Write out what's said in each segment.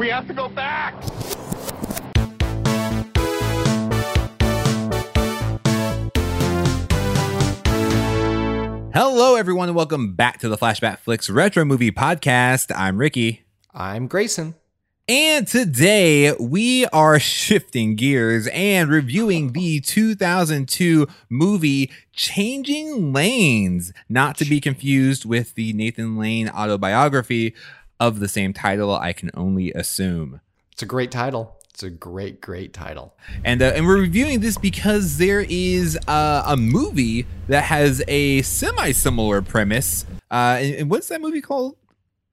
We have to go back! Hello, everyone, and welcome back to the Flashback Flicks Retro Movie Podcast. I'm Ricky. I'm Grayson. And today we are shifting gears and reviewing the 2002 movie Changing Lanes, not to be confused with the Nathan Lane autobiography of the same title, I can only assume. It's a great title. It's a great, great title. And uh, and we're reviewing this because there is uh, a movie that has a semi similar premise. Uh, and, and what's that movie called?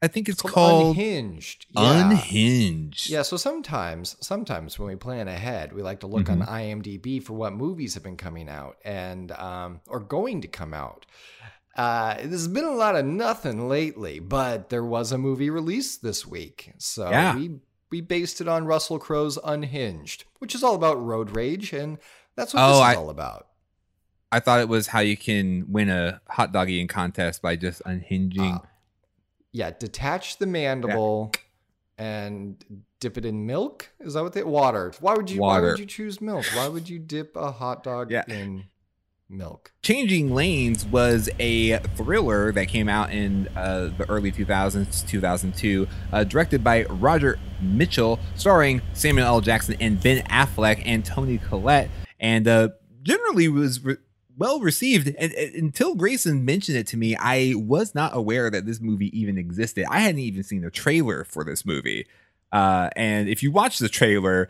I think it's, It's called Unhinged. Yeah. Unhinged. Yeah, so sometimes, sometimes when we plan ahead, we like to look Mm-hmm. on IMDb for what movies have been coming out and um, or going to come out. Uh, there's been a lot of nothing lately, but there was a movie released this week, so Yeah. we we based it on Russell Crowe's Unhinged, which is all about road rage, and that's what Oh, this is I- all about. I thought it was how you can win a hot dog eating contest by just unhinging. Uh, yeah, detach the mandible and dip it in milk. Is that what they water? Why would you why would you choose milk? Why would you dip a hot dog Yeah. in milk? Changing Lanes was a thriller that came out in uh, the early 2000s, 2002, uh, directed by Roger Michell, starring Samuel L. Jackson and Ben Affleck and Toni Collette, and uh, generally was re- well received. And, and until Grayson mentioned it to me, I was not aware that this movie even existed. I hadn't even seen the trailer for this movie. Uh, and if you watch the trailer,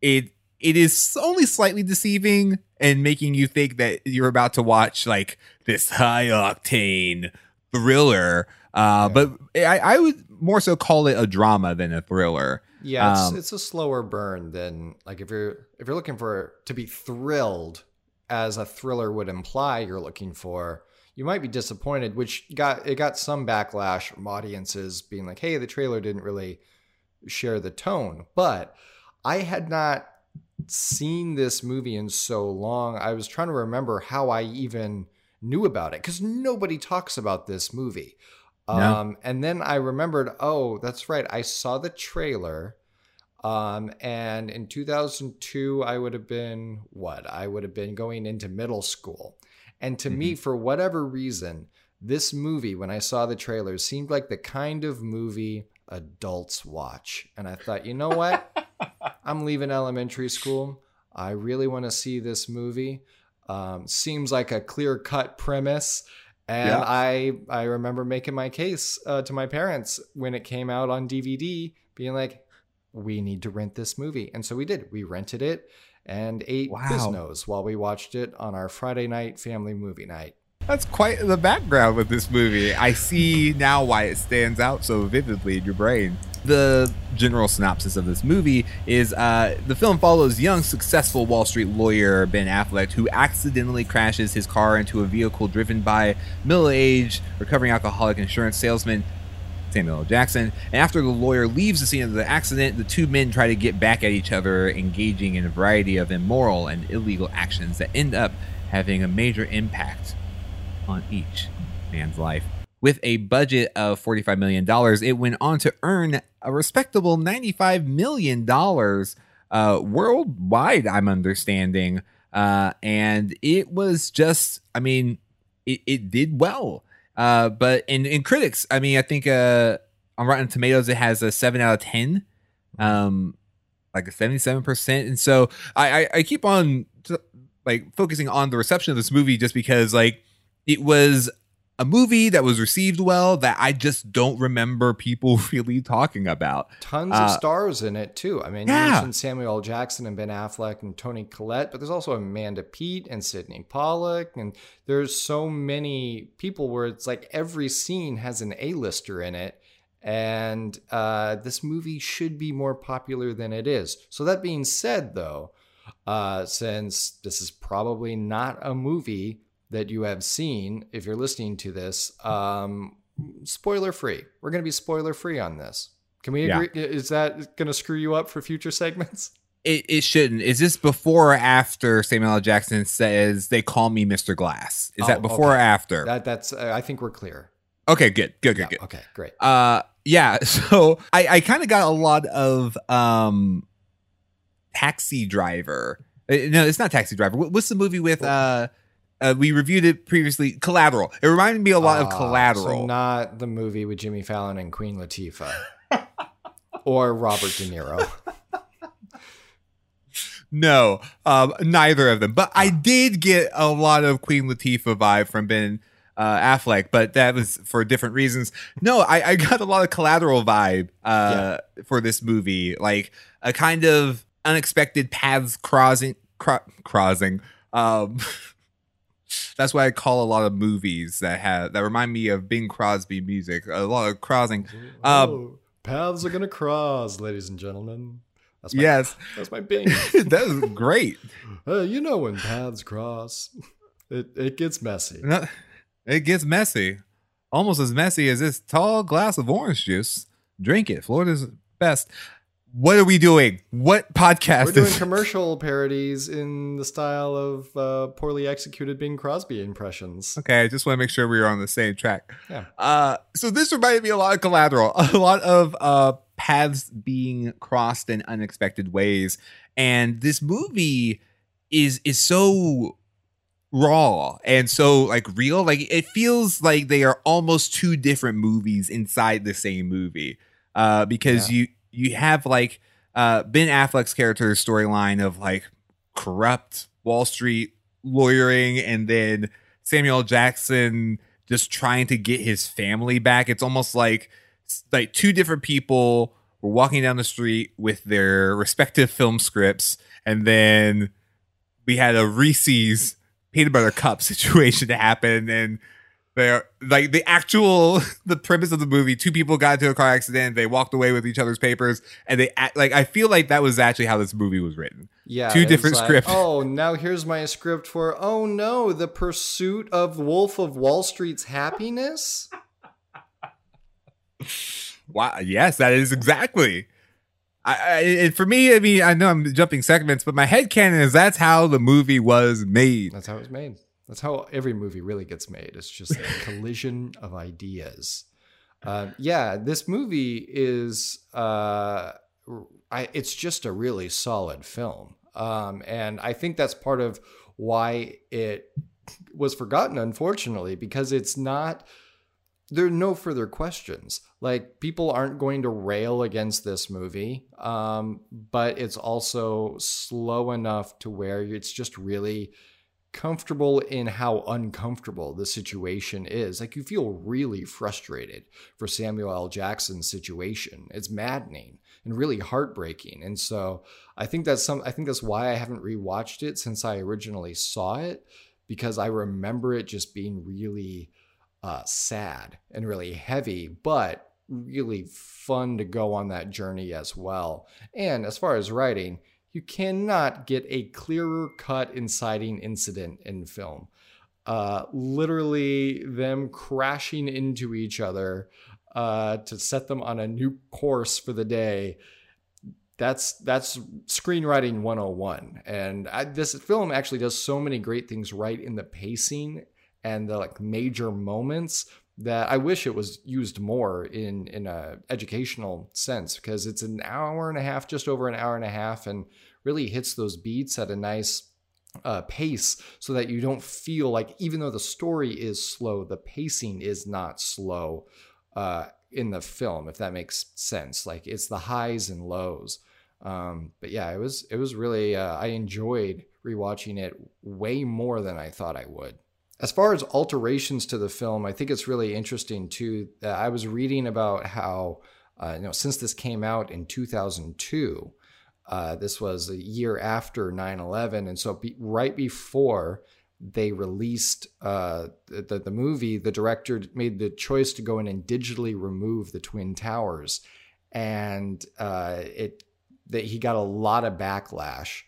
it it is only slightly deceiving and making you think that you're about to watch like this high octane thriller. Uh, But I, I would more so call it a drama than a thriller. Yeah, it's, Um, it's a slower burn than like if you're if you're looking for to be thrilled as a thriller would imply you're looking for. You might be disappointed, which got it got some backlash from audiences being like, "Hey, the trailer didn't really share the tone." But I had not seen this movie in so long. I was trying to remember how I even knew about it because nobody talks about this movie. No. Um, and then I remembered, oh, that's right. I saw the trailer. Um, and in 2002, I would have been what? I would have been going into middle school. And to me, for whatever reason, this movie, when I saw the trailer, seemed like the kind of movie adults watch. And I thought, you know what? I'm leaving elementary school. I really want to see this movie. Um, seems like a clear cut premise. And Yeah. I I remember making my case uh, to my parents when it came out on DVD, being like, "We need to rent this movie," and so we did. We rented it and ate Wow. Quiznos while we watched it on our Friday night family movie night. That's quite the background with this movie. I see now why it stands out so vividly in your brain. The general synopsis of this movie is uh, the film follows young, successful Wall Street lawyer Ben Affleck, who accidentally crashes his car into a vehicle driven by middle aged, recovering alcoholic insurance salesman Samuel L. Jackson. And after the lawyer leaves the scene of the accident, the two men try to get back at each other, engaging in a variety of immoral and illegal actions that end up having a major impact on each man's life. With a budget of $45 million, it went on to earn a respectable $95 million uh, worldwide, I'm understanding. Uh, and it was just, I mean, it, it did well. Uh, but in, in critics, I mean, I think uh, on Rotten Tomatoes, it has a 7 out of 10, um, like a 77%. And so I, I, I keep on like focusing on the reception of this movie just because, like, it was a movie that was received well that I just don't remember people really talking about. Tons Uh, of stars in it too. I mean, you mentioned Samuel L. Jackson and Ben Affleck and Toni Collette, but there's also Amanda Peet and Sydney Pollack, and there's so many people where it's like every scene has an A-lister in it. And uh, this movie should be more popular than it is. So that being said, though, uh, since this is probably not a movie that you have seen, if you're listening to this, um, spoiler free. We're going to be spoiler free on this. Can we Yeah. agree? Is that going to screw you up for future segments? It, it shouldn't. Is this before or after Samuel L. Jackson says they call me Mr. Glass? Is Oh, that before or after? That that's. Uh, I think we're clear. okay, good, good, good, Yeah, good. Okay, great. Uh, yeah, so I, I kind of got a lot of um Taxi Driver. Uh, No, it's not Taxi Driver. What's the movie with uh, uh we reviewed it previously? Collateral. It reminded me a lot of Ah, Collateral. So not the movie with Jimmy Fallon and Queen Latifah. or Robert De Niro. No, um, neither of them. But I did get a lot of Queen Latifah vibe from Ben uh, Affleck, but that was for different reasons. No, I, I got a lot of collateral vibe uh, for this movie, like a kind of unexpected paths crossing. Cro- crossing. Um, that's why I call a lot of movies that have that remind me of Bing Crosby music. A lot of crossing. Um, Oh, paths are gonna cross, ladies and gentlemen. That's my, Yes, that's my bing. that was great. Uh, you know when paths cross, it it gets messy. No, it gets messy. Almost as messy as this tall glass of orange juice. Drink it. Florida's best. What are we doing? What podcast We're doing commercial parodies in the style of uh, poorly executed Bing Crosby impressions. Okay, I just want to make sure we are on the same track. Yeah. Uh, so this reminded me a lot of collateral, a lot of uh, paths being crossed in unexpected ways, and this movie is is so raw and so like real. Like it feels like they are almost two different movies inside the same movie, uh, because Yeah. you you have like uh, Ben Affleck's character's storyline of like corrupt Wall Street lawyering, and then Samuel Jackson just trying to get his family back. It's almost like like two different people were walking down the street with their respective film scripts, and then we had a Reese's peanut butter cup situation to happen, and they're like the actual the premise of the movie. Two people got into a car accident. They walked away with each other's papers, and they act like I feel like that was actually how this movie was written. Yeah, Two different like, scripts. Oh, now here's my script for oh no, the pursuit of Wolf of Wall Street's happiness. Wow. Yes, that is exactly. I, I for me, I mean, I know I'm jumping segments, but my head canon is that's how the movie was made. That's how it was made. That's how every movie really gets made. It's just a collision of ideas. Uh, yeah, this movie is. Uh, I, it's just a really solid film, um, and I think that's part of why it was forgotten, unfortunately, because it's not. There are no further questions. Like people aren't going to rail against this movie, um, but it's also slow enough to where it's just really comfortable in how uncomfortable the situation is. Like you feel really frustrated for Samuel L. Jackson's situation. It's maddening and really heartbreaking. And so I think that's some I think that's why I haven't rewatched it since I originally saw it because I remember it just being really uh, sad and really heavy, but really fun to go on that journey as well. And as far as writing, you cannot get a clearer cut inciting incident in film. Uh, literally, them crashing into each other uh, to set them on a new course for the day. That's that's screenwriting 101, and I, this film actually does so many great things right in the pacing and the like major moments that I wish it was used more in in a educational sense because it's an hour and a half, just over an hour and a half, and really hits those beats at a nice uh, pace so that you don't feel like even though the story is slow, the pacing is not slow uh, in the film, if that makes sense. Like it's the highs and lows. Um, but yeah, it was it was really uh, I enjoyed rewatching it way more than I thought I would. As far as alterations to the film, I think it's really interesting too. That I was reading about how uh, you know since this came out in 2002, uh, this was a year after 9/11, and so be, right before they released uh, the the movie, the director made the choice to go in and digitally remove the twin towers, and uh, it that he got a lot of backlash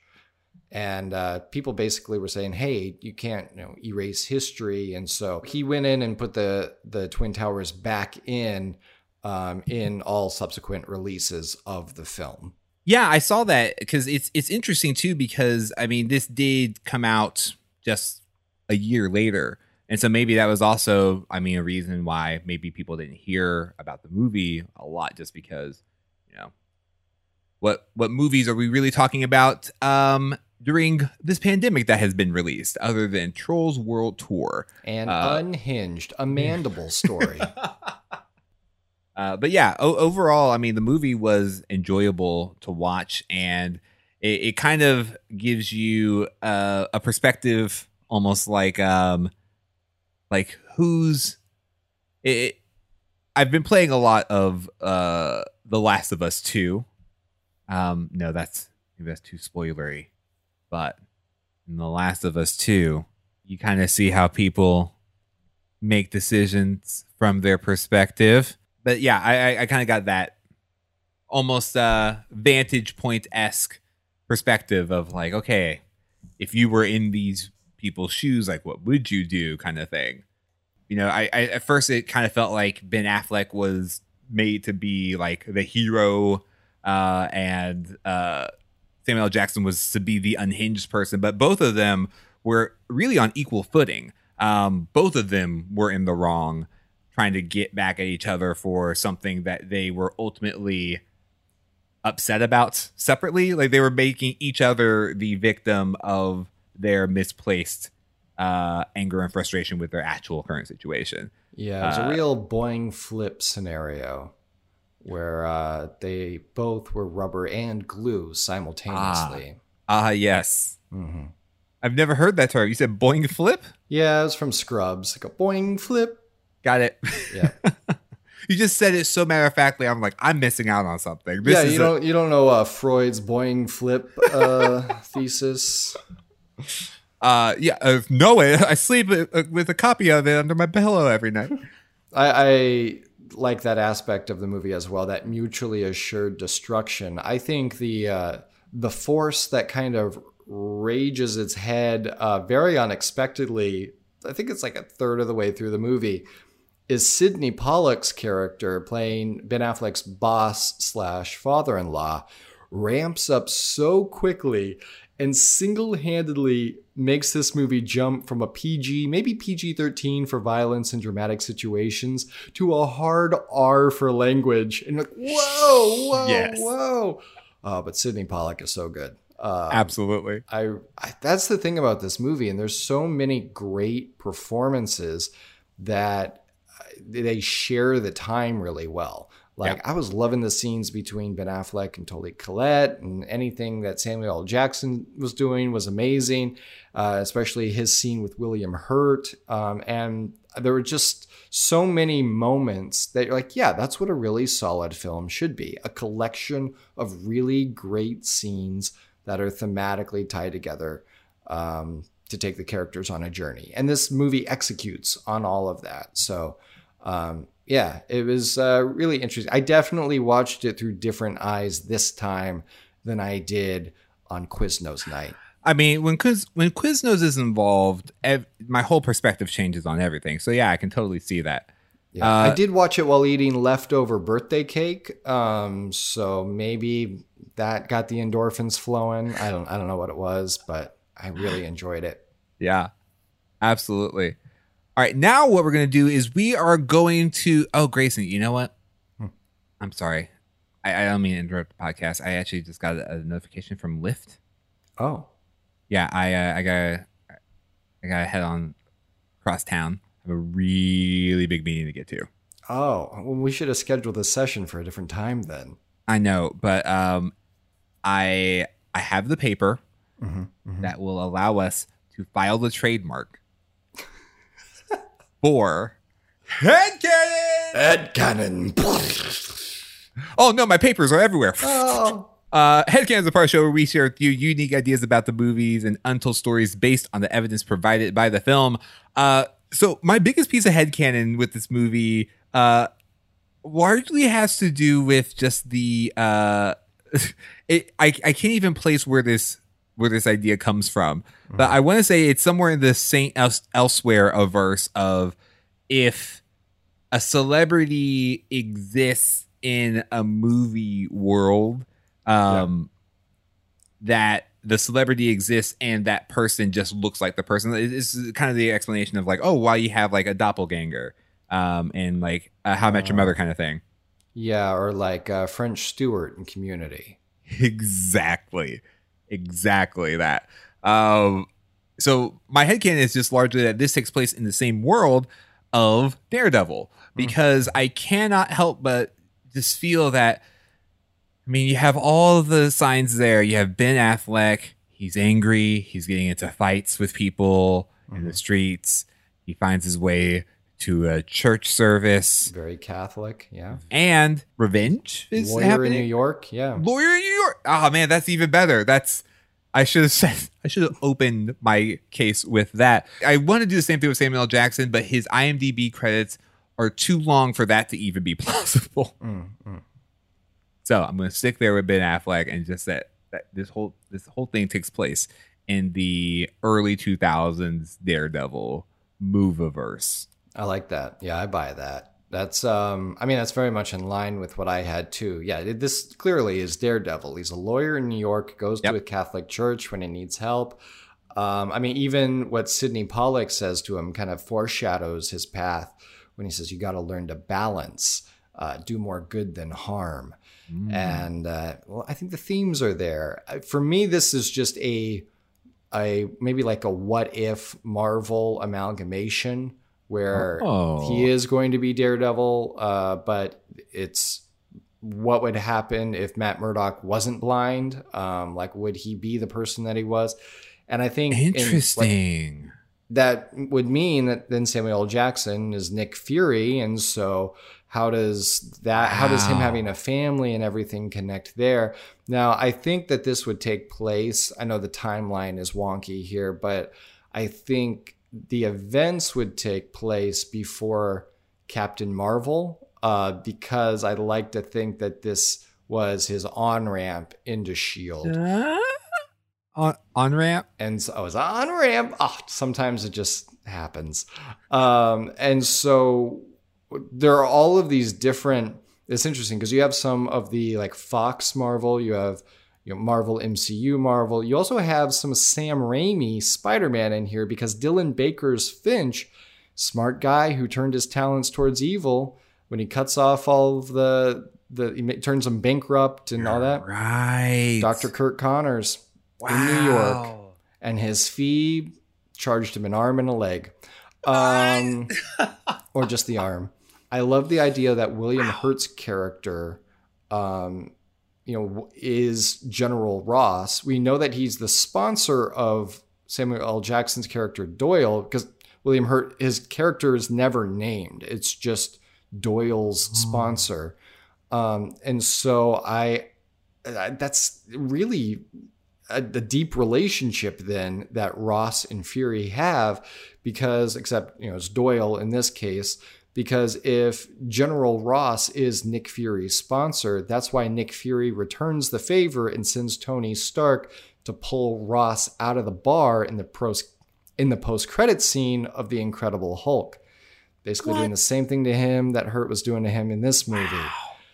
and uh, people basically were saying, "Hey, you can't you know, erase history." And so he went in and put the the twin towers back in um, in all subsequent releases of the film. Yeah, I saw that because it's it's interesting too because I mean this did come out just a year later and so maybe that was also, I mean, a reason why maybe people didn't hear about the movie a lot, just because, you know, what what movies are we really talking about um, during this pandemic that has been released, other than Trolls World Tour and uh, Unhinged, a Mandible story. uh, but yeah, o- overall, I mean, the movie was enjoyable to watch, and it, it kind of gives you uh, a perspective, almost like um, like who's it. I've been playing a lot of uh, The Last of Us 2. Um, no, that's maybe that's too spoilery. But in The Last of Us 2, you kind of see how people make decisions from their perspective. But yeah, I, I, kind of got that almost uh, vantage point esque perspective of like, okay, if you were in these people's shoes, like what would you do, kind of thing. You know, I, I at first it kind of felt like Ben Affleck was made to be like the hero, uh, and uh, Samuel L. Jackson was to be the unhinged person, but both of them were really on equal footing. Um, both of them were in the wrong, trying to get back at each other for something that they were ultimately upset about separately. Like they were making each other the victim of their misplaced uh, anger and frustration with their actual current situation. Yeah, it was uh, a real boing flip scenario where uh, they both were rubber and glue simultaneously. Ah, uh, yes. Mm-hmm. I've never heard that term. You said boing flip? Yeah, it was from Scrubs. Like a boing flip. Got it. Yeah. you just said it so matter of factly. I'm like, I'm missing out on something. This yeah, you don't you don't know uh, Freud's boing flip uh, thesis. Uh, yeah, uh, no way. I sleep uh, with a copy of it under my pillow every night. I, I like that aspect of the movie as well, that mutually assured destruction. I think the uh, the force that kind of rages its head uh, very unexpectedly. I think it's like a third of the way through the movie. Is Sydney Pollack's character playing Ben Affleck's boss slash father in law ramps up so quickly and single handedly makes this movie jump from a PG, maybe PG 13 for violence and dramatic situations, to a hard R for language. And like, whoa, whoa, yes. whoa. Uh, but Sydney Pollack is so good. Um, Absolutely. I, I that's the thing about this movie, and there's so many great performances that uh, they share the time really well. Like yeah. I was loving the scenes between Ben Affleck and Toni Collette, and anything that Samuel L. Jackson was doing was amazing, uh, especially his scene with William Hurt. Um, and there were just so many moments that you're like, yeah, that's what a really solid film should be—a collection of really great scenes that are thematically tied together. Um, to take the characters on a journey. And this movie executes on all of that. So, um, yeah, it was uh, really interesting. I definitely watched it through different eyes this time than I did on Quiznos night. I mean, when Quiz when Quiznos is involved, ev- my whole perspective changes on everything. So yeah, I can totally see that. Yeah, uh, I did watch it while eating leftover birthday cake. Um, so maybe that got the endorphins flowing. I don't I don't know what it was, but I really enjoyed it. Yeah, absolutely. All right, now what we're going to do is we are going to. Oh, Grayson, you know what? Hmm. I'm sorry. I, I, don't mean to interrupt the podcast. I actually just got a, a notification from Lyft. Oh. Yeah, I uh, I got I got to head on across town. I have a really big meeting to get to. Oh, well, we should have scheduled this session for a different time then. I know, but um, I I have the paper mm-hmm, mm-hmm. that will allow us to file the trademark for headcanon. Head cannon. oh no, my papers are everywhere. Oh. Uh, Headcanon is a part of the show where we share with you unique ideas about the movies and untold stories based on the evidence provided by the film. Uh, so my biggest piece of headcanon with this movie uh, largely has to do with just the uh, it, I, I can't even place where this where this idea comes from. Mm-hmm. But I want to say it's somewhere in the Saint else, elsewhere a verse of if a celebrity exists in a movie world, um, yeah. that the celebrity exists and that person just looks like the person. It's kind of the explanation of like, oh, why you have like a doppelganger, um, and like uh, How I Met Your. Mother kind of thing. Yeah, or like uh, French Stewart in Community. exactly, exactly that. Um, so my headcanon is just largely that this takes place in the same world of Daredevil because I cannot help but just feel that. I mean, you have all the signs there. You have Ben Affleck. He's angry. He's getting into fights with people in the streets. He finds his way to a church service Very Catholic. Yeah. and revenge is Lawyer happening. in New York. Yeah. Lawyer in New York. Oh man, that's even better. That's I should have said I should have opened my case with that. I want to do the same thing with Samuel L. Jackson, but his IMDb credits are too long for that to even be plausible. Mm, mm. So I'm gonna stick there with Ben Affleck and just that, that this whole this whole thing takes place in the early 2000s Daredevil moviverse. I like that. Yeah, I buy that. That's um I mean that's very much in line with what I had too. Yeah, it- this clearly is Daredevil. He's a lawyer in New York, goes Yep. to a Catholic church when he needs help. Um I mean even what Sydney Pollack says to him kind of foreshadows his path when he says you got to learn to balance, uh, do more good than harm. Mm. And uh, well, I think the themes are there. For me, this is just a a maybe like a what if Marvel amalgamation where Oh. he is going to be Daredevil, uh, but it's what would happen if Matt Murdock wasn't blind? Um, like, would he be the person that he was? And I think in, like, Interesting. that would mean that then Samuel Jackson is Nick Fury, and so how does that? How does him having a family and everything connect there? Now, I think that this would take place. I know the timeline is wonky here, but I think the events would take place before Captain Marvel, uh, because I like to think that this was his on ramp into Shield on on ramp. and so I was on ramp. Oh, sometimes it just happens. Um, and so there are all of these different. It's interesting because you have some of the like Fox Marvel, you have you know Marvel MCU Marvel. You also have some Sam Raimi Spider Man in here because Dylan Baker's Finch, smart guy who turned his talents towards evil when he cuts off all of the the he ma- turns him bankrupt and all that. Right. Dr. Curt Connors in New York and his fee charged him an arm and a leg, um, or just the arm. I love the idea that William Hurt's character, um, you know, is General Ross. We know that he's the sponsor of Samuel L. Jackson's character Doyle because William Hurt, his character is never named. It's just Doyle's sponsor, um, and so I, I that's really a, the deep relationship then that Ross and Fury have because except you know it's Doyle in this case because if General Ross is Nick Fury's sponsor that's why Nick Fury returns the favor and sends Tony Stark to pull Ross out of the bar in the pros in the post credit scene of the Incredible Hulk. Basically doing the same thing to him that Hurt was doing to him in this movie.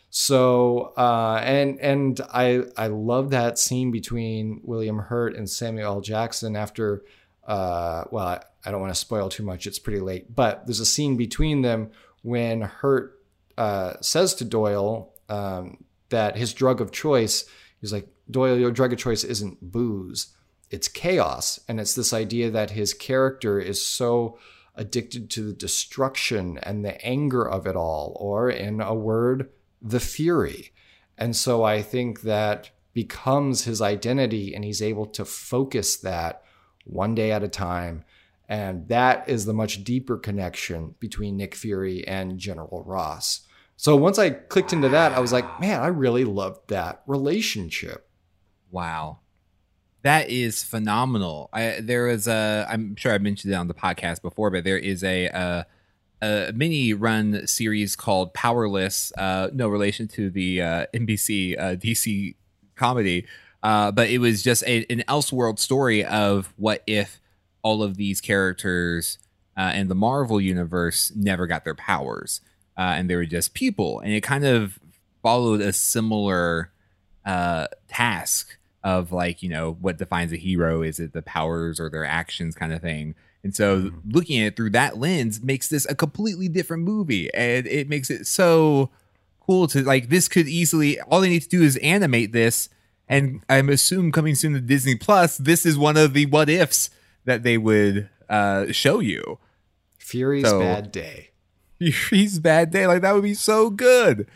So uh, and and I I love that scene between William Hurt and Samuel L. Jackson after uh, well I, I don't want to spoil too much it's pretty late but there's a scene between them when Hurt uh, says to Doyle um, that his drug of choice he's like Doyle your drug of choice isn't booze it's chaos and it's this idea that his character is so addicted to the destruction and the anger of it all or in a word the fury. And so I think that becomes his identity and he's able to focus that one day at a time. And that is the much deeper connection between Nick Fury and General Ross. So once I clicked into that, I was like, man, I really loved that relationship. Wow. That is phenomenal. I there was a I'm sure I've mentioned it on the podcast before, but there is a uh, a mini run series called Powerless. Uh, no relation to the uh, NBC uh, DC comedy, uh, but it was just a, an Elseworld story of what if all of these characters uh, in the Marvel universe never got their powers, uh, and they were just people, and it kind of followed a similar uh, task of like you know what defines a hero? Is it the powers or their actions kind of thing? And so mm-hmm. looking at it through that lens makes this a completely different movie and it makes it so cool to like this could easily all they need to do is animate this and i'm assume coming soon to disney plus this is one of the what ifs that they would uh show you. Fury's so, bad day. Fury's bad day like that would be so good.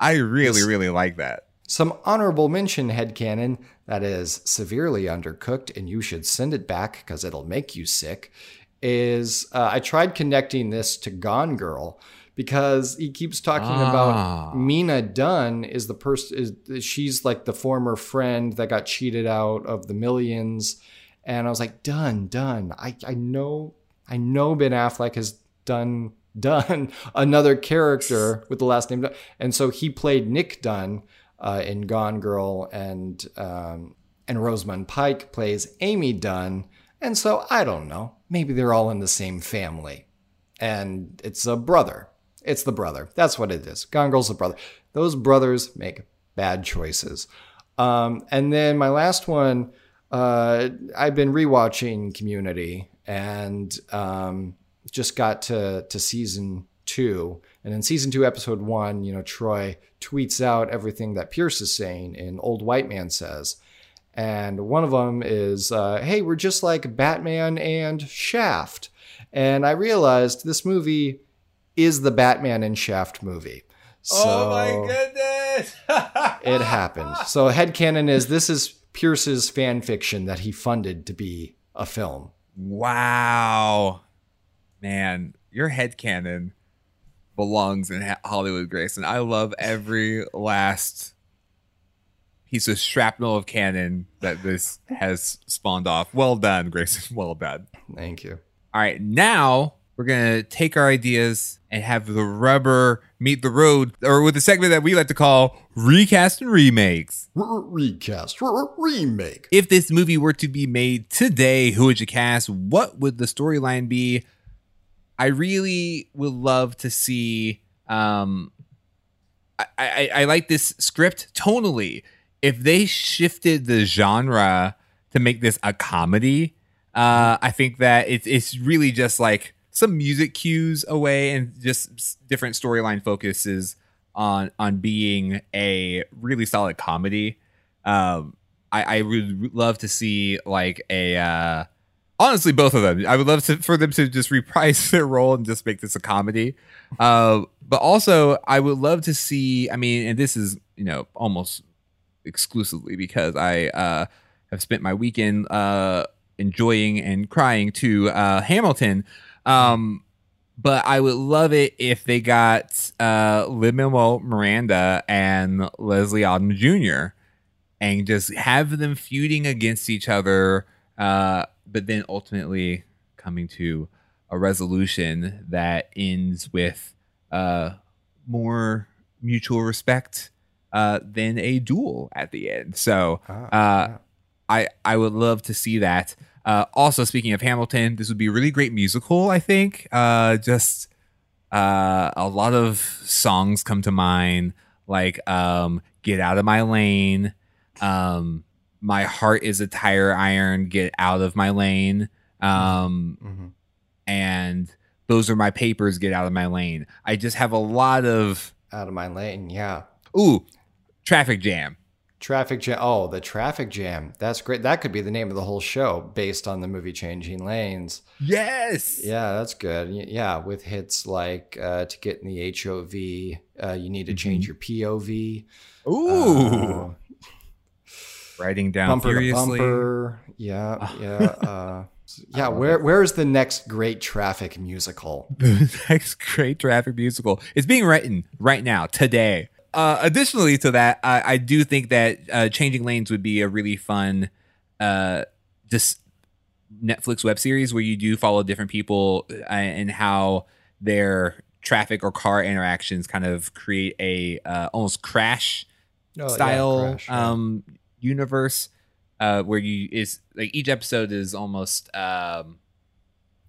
I really really like that. some honorable mention headcanon that is severely undercooked and you should send it back because it'll make you sick is uh, I tried connecting this to Gone Girl because he keeps talking ah. about Mina Dunn is the person is she's like the former friend that got cheated out of the millions and I was like Dunn Dunn I I know I know Ben Affleck has done done another character with the last name Dunn. and so he played Nick Dunne uh, in Gone Girl, and um, and Rosamund Pike plays Amy Dunne. And so I don't know. Maybe they're all in the same family, and it's a brother. It's the brother. That's what it is. Gone Girl's a brother. Those brothers make bad choices. Um, and then my last one, uh, I've been rewatching Community and um, just got to to season two. And in season two, episode one, you know, Troy tweets out everything that Pierce is saying in Old White Man Says. And one of them is, uh, hey, we're just like Batman and Shaft. And I realized this movie is the Batman and Shaft movie. So oh my goodness! it happened. So headcanon is this is Pierce's fan fiction that he funded to be a film. Wow. Man, your headcanon belongs in Hollywood Grace, and I love every last piece of shrapnel of canon that this has spawned off. Well done, Grayson. Well done. Thank you. All right, now we're gonna take our ideas and have the rubber meet the road, or with a segment that we like to call recast and remakes. Recast, remake. If this movie were to be made today, who would you cast? What would the storyline be? I really would love to see. Um, I, I, I like this script tonally. If they shifted the genre to make this a comedy, uh, I think that it's it's really just like some music cues away and just different storyline focuses on on being a really solid comedy. Um, I, I would love to see like a uh, honestly both of them i would love to, for them to just reprise their role and just make this a comedy uh, but also i would love to see i mean and this is you know almost exclusively because i uh, have spent my weekend uh, enjoying and crying to uh, hamilton um, but i would love it if they got uh, lin-manuel miranda and leslie odom jr and just have them feuding against each other uh, but then ultimately coming to a resolution that ends with uh, more mutual respect uh, than a duel at the end. So ah, uh. I I would love to see that. Uh, also, speaking of Hamilton, this would be a really great musical. I think uh, just uh, a lot of songs come to mind, like um, "Get Out of My Lane." Um, my heart is a tire iron get out of my lane um mm-hmm. and those are my papers get out of my lane i just have a lot of out of my lane yeah ooh traffic jam traffic jam oh the traffic jam that's great that could be the name of the whole show based on the movie changing lanes yes yeah that's good yeah with hits like uh, to get in the hov uh, you need to change mm-hmm. your pov ooh uh, writing down bumper furiously. to bumper. Yeah, yeah, uh, yeah. Where where is the next great traffic musical? The next great traffic musical is being written right now today. Uh, additionally to that, I, I do think that uh, Changing Lanes would be a really fun, uh, just Netflix web series where you do follow different people uh, and how their traffic or car interactions kind of create a uh, almost crash oh, style yeah, crash, yeah. um universe uh, where you is like each episode is almost um,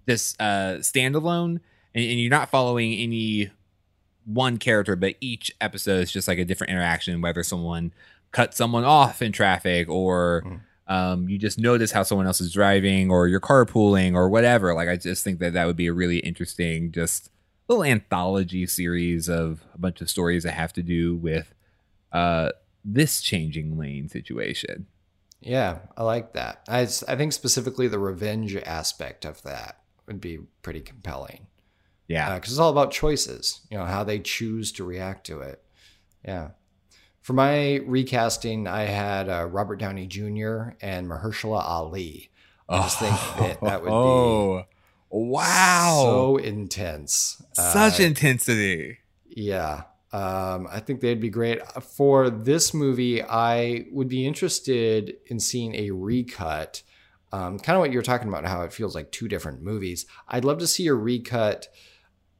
this uh, standalone, and, and you're not following any one character, but each episode is just like a different interaction, whether someone cut someone off in traffic or Mm. um, you just notice how someone else is driving or you're carpooling or whatever. Like I just think that that would be a really interesting, just little anthology series of a bunch of stories that have to do with uh, this changing lane situation. Yeah, I like that. I, I think specifically the revenge aspect of that would be pretty compelling. Yeah. because it's all about choices. You know how they choose to react to it. Yeah. For my recasting, I had uh, Robert Downey Jr. and Mahershala Ali. I just think that that would be oh, wow. so intense. Such Uh, intensity. yeah. Um, I think they'd be great. For this movie, I would be interested in seeing a recut. Um, kind of what you're talking about, how it feels like two different movies. I'd love to see a recut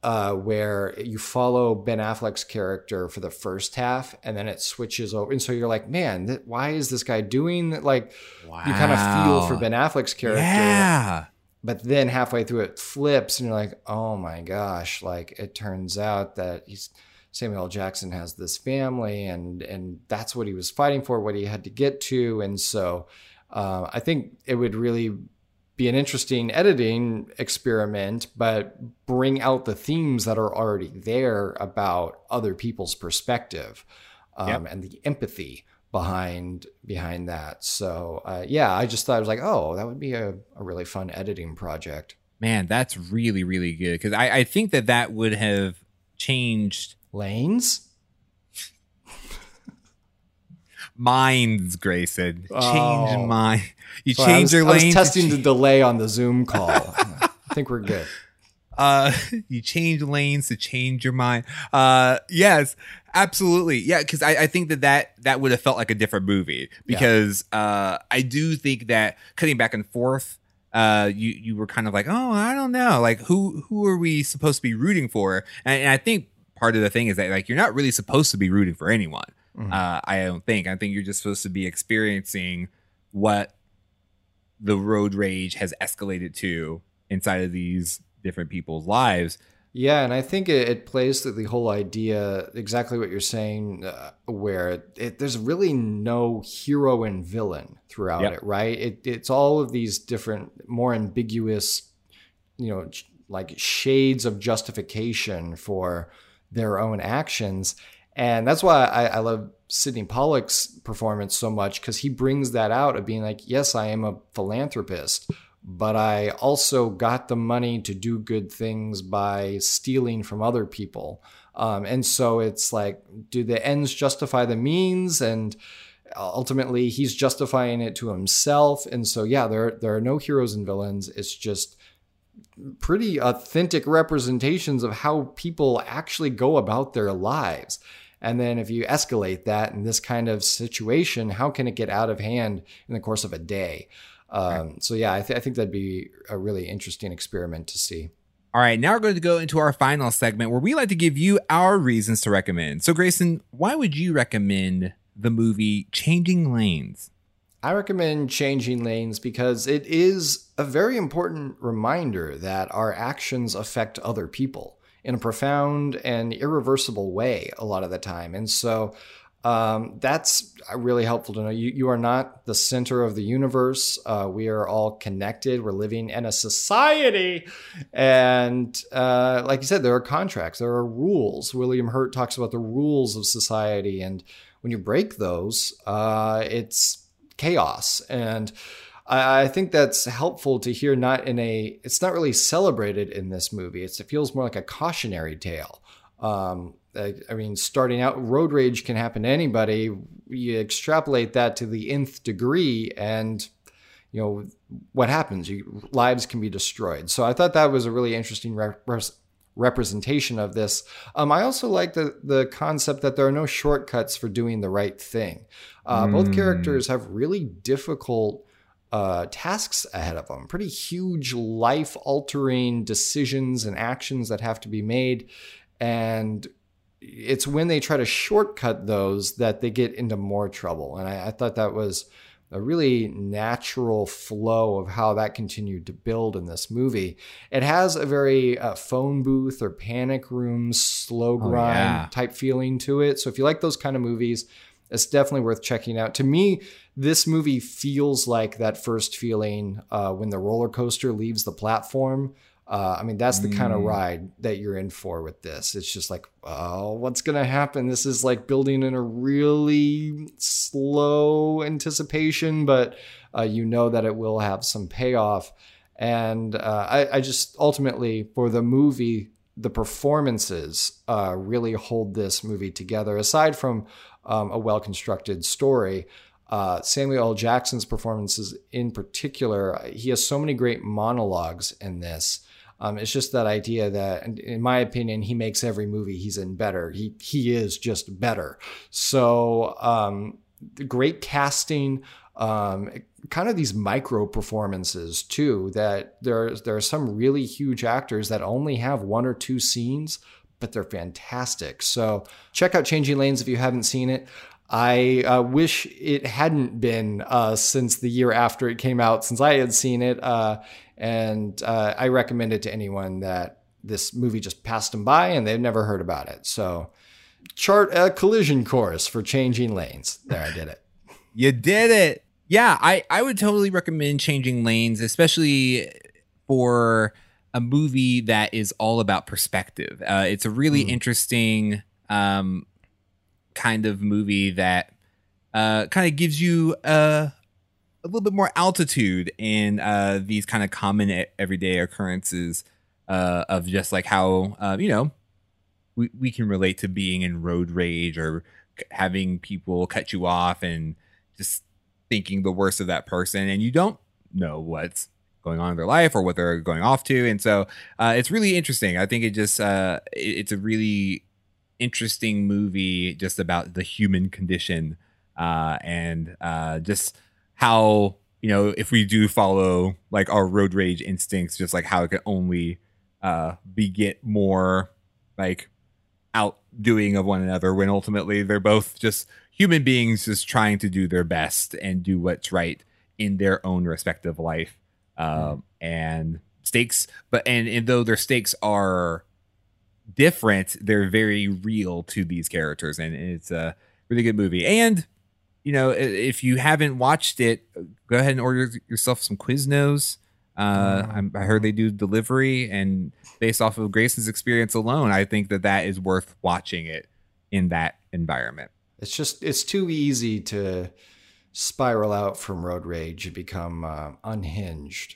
uh, where you follow Ben Affleck's character for the first half and then it switches over. And so you're like, man, th- why is this guy doing that? Like, Wow. you kind of feel for Ben Affleck's character Yeah. but then halfway through it flips and you're like oh my gosh like it turns out that he's samuel L. jackson has this family and and that's what he was fighting for what he had to get to and so uh, i think it would really be an interesting editing experiment but bring out the themes that are already there about other people's perspective um, Yep. and the empathy behind behind that. So uh, yeah, I just thought it was like, oh, that would be a, a really fun editing project. Man, that's really, really good. Because I, I think that that would have changed Lanes? Minds, Grayson. Change Oh. mind. You Sorry, change was, your I was lane. testing the delay on the Zoom call. I think we're good. uh you change lanes to change your mind uh yes absolutely yeah because I, I think that that that would have felt like a different movie because uh i do think that cutting back and forth uh you you were kind of like oh i don't know like who who are we supposed to be rooting for and, and i think part of the thing is that like you're not really supposed to be rooting for anyone Mhm. uh i don't think i think you're just supposed to be experiencing what the road rage has escalated to inside of these different people's lives. Yeah, and I think it, it plays to the whole idea exactly what you're saying, uh, where it, there's really no hero and villain throughout Yep. it, right? It, it's all of these different, more ambiguous, you know, like shades of justification for their own actions. And that's why I, I love Sydney Pollack's performance so much because he brings that out of being like, yes, I am a philanthropist, but I also got the money to do good things by stealing from other people. Um, and so it's like, do the ends justify the means? And ultimately, he's justifying it to himself. And so, yeah, there there are no heroes and villains. It's just pretty authentic representations of how people actually go about their lives. And then if you escalate that in this kind of situation, how can it get out of hand in the course of a day? Um, So yeah, I, th- I think that'd be a really interesting experiment to see. All right, now we're going to go into our final segment where we like to give you our reasons to recommend. So, Grayson, why would you recommend the movie Changing Lanes? I recommend changing lanes because it is a very important reminder that our actions affect other people in a profound and irreversible way a lot of the time. And so um, that's really helpful to know. You, you are not the center of the universe. Uh, we are all connected. We're living in a society. And uh, like you said, there are contracts, there are rules. William Hurt talks about the rules of society. And when you break those, uh, it's chaos. And I, I think that's helpful to hear not in a, it's not really celebrated in this movie. It's, it feels more like a cautionary tale. Um, I, I mean, starting out, road rage can happen to anybody. You extrapolate that to the nth degree, and you know what happens. You, lives can be destroyed. So I thought that was a really interesting rep- representation of this. Um, I also like the the concept that there are no shortcuts for doing the right thing. Uh, Both Mm. characters have really difficult uh, tasks ahead of them, pretty huge life altering decisions and actions that have to be made. And it's when they try to shortcut those that they get into more trouble. And I, I thought that was a really natural flow of how that continued to build in this movie. It has a very uh, phone booth or panic room, slow Oh, grind yeah. type feeling to it. So if you like those kind of movies, it's definitely worth checking out. To me, this movie feels like that first feeling uh, when the roller coaster leaves the platform. Uh, I mean, that's the mm. kind of ride that you're in for with this. It's just like, oh, what's going to happen? This is like building in a really slow anticipation, but uh, you know that it will have some payoff. And uh, I, I, just ultimately, for the movie, the performances uh, really hold this movie together. Aside from um, a well constructed story, uh, Samuel L. Jackson's performances in particular, he has so many great monologues in this. Um, it's just that idea that, in my opinion, he makes every movie he's in better. He he is just better. So um, great casting, um, kind of these micro performances too. That there there are some really huge actors that only have one or two scenes, but they're fantastic. So check out Changing Lanes if you haven't seen it. I uh, wish it hadn't been uh, since the year after it came out, since I had seen it. Uh, and uh, I recommend it to anyone that this movie just passed them by and they've never heard about it. So chart a collision course for changing lanes. There, I did it. you did it. Yeah, I, I would totally recommend changing lanes, especially for a movie that is all about perspective. Uh, it's a really mm. interesting um, kind of movie that uh, kind of gives you a, a little bit more altitude in uh, these kind of common everyday occurrences uh, of just like how uh, you know we we can relate to being in road rage or having people cut you off and just thinking the worst of that person, and you don't know what's going on in their life or what they're going off to, and so uh, it's really interesting. I think it just uh, it's a really interesting movie just about the human condition uh, and uh, just how you know if we do follow like our road rage instincts, just like how it can only uh, beget more like outdoing of one another when ultimately they're both just human beings just trying to do their best and do what's right in their own respective life um, and stakes but and, and though their stakes are different, they're very real to these characters, and it's a really good movie. And you know, if you haven't watched it, go ahead and order yourself some Quiznos. Uh, mm-hmm. I heard they do delivery, and based off of Grayson's experience alone, I think that that is worth watching it in that environment. It's just it's too easy to spiral out from road rage and become uh, unhinged.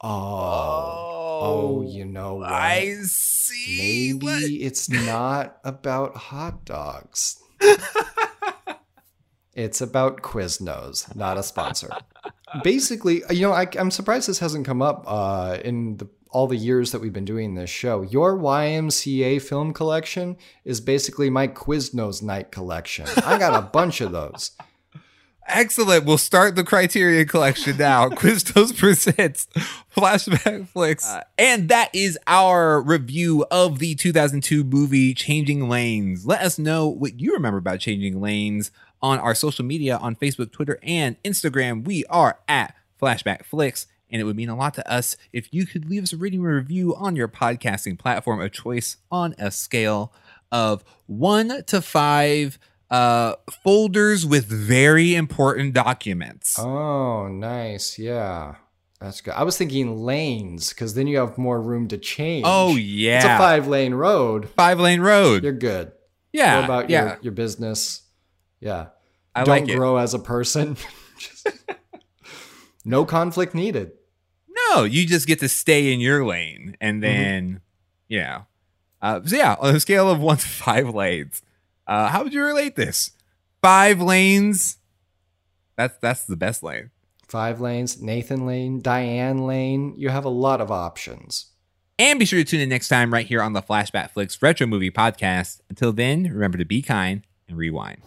Oh. Oh, you know what? I see. Maybe what? it's not about hot dogs. it's about Quiznos, not a sponsor. Basically, you know, I, am surprised this hasn't come up uh, in the, all the years that we've been doing this show. Your YMCA film collection is basically my Quiznos night collection. I got a bunch of those. Excellent. We'll start the Criterion collection now. Quiznos presents Flashback Flicks. Uh, and that is our review of the 2002 movie Changing Lanes. Let us know what you remember about Changing Lanes on our social media on Facebook, Twitter, and Instagram. We are at Flashback Flicks. And it would mean a lot to us if you could leave us a rating review on your podcasting platform of choice on a scale of one to five uh, folders with very important documents. Oh, nice. Yeah. That's good. I was thinking lanes because then you have more room to change. Oh yeah, it's a five lane road. Five lane road. You're good. Yeah. What about yeah. your, your business? Yeah. I Don't like grow as a person. no conflict needed. No, you just get to stay in your lane, and mm-hmm. then mm-hmm. yeah. Uh, so yeah, on a scale of one to five lanes, uh, how would you relate this? Five lanes. That's that's the best lane. Five lanes, Nathan Lane, Diane Lane. You have a lot of options. And be sure to tune in next time right here on the Flashback Flicks Retro Movie Podcast. Until then, remember to be kind and rewind.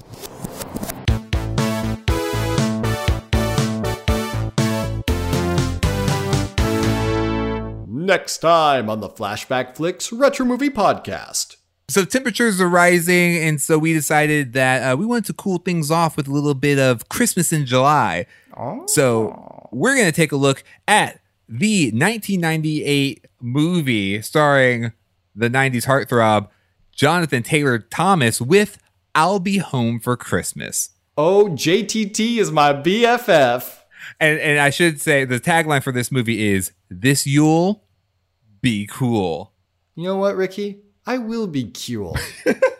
Next time on the Flashback Flicks Retro Movie Podcast so temperatures are rising, and so we decided that uh, we wanted to cool things off with a little bit of Christmas in July. Oh. So we're gonna take a look at the 1998 movie starring the 90s heartthrob Jonathan Taylor Thomas with "I'll Be Home for Christmas." Oh, JTT is my BFF. And and I should say the tagline for this movie is "This Yule, be cool." You know what, Ricky? I will be cool.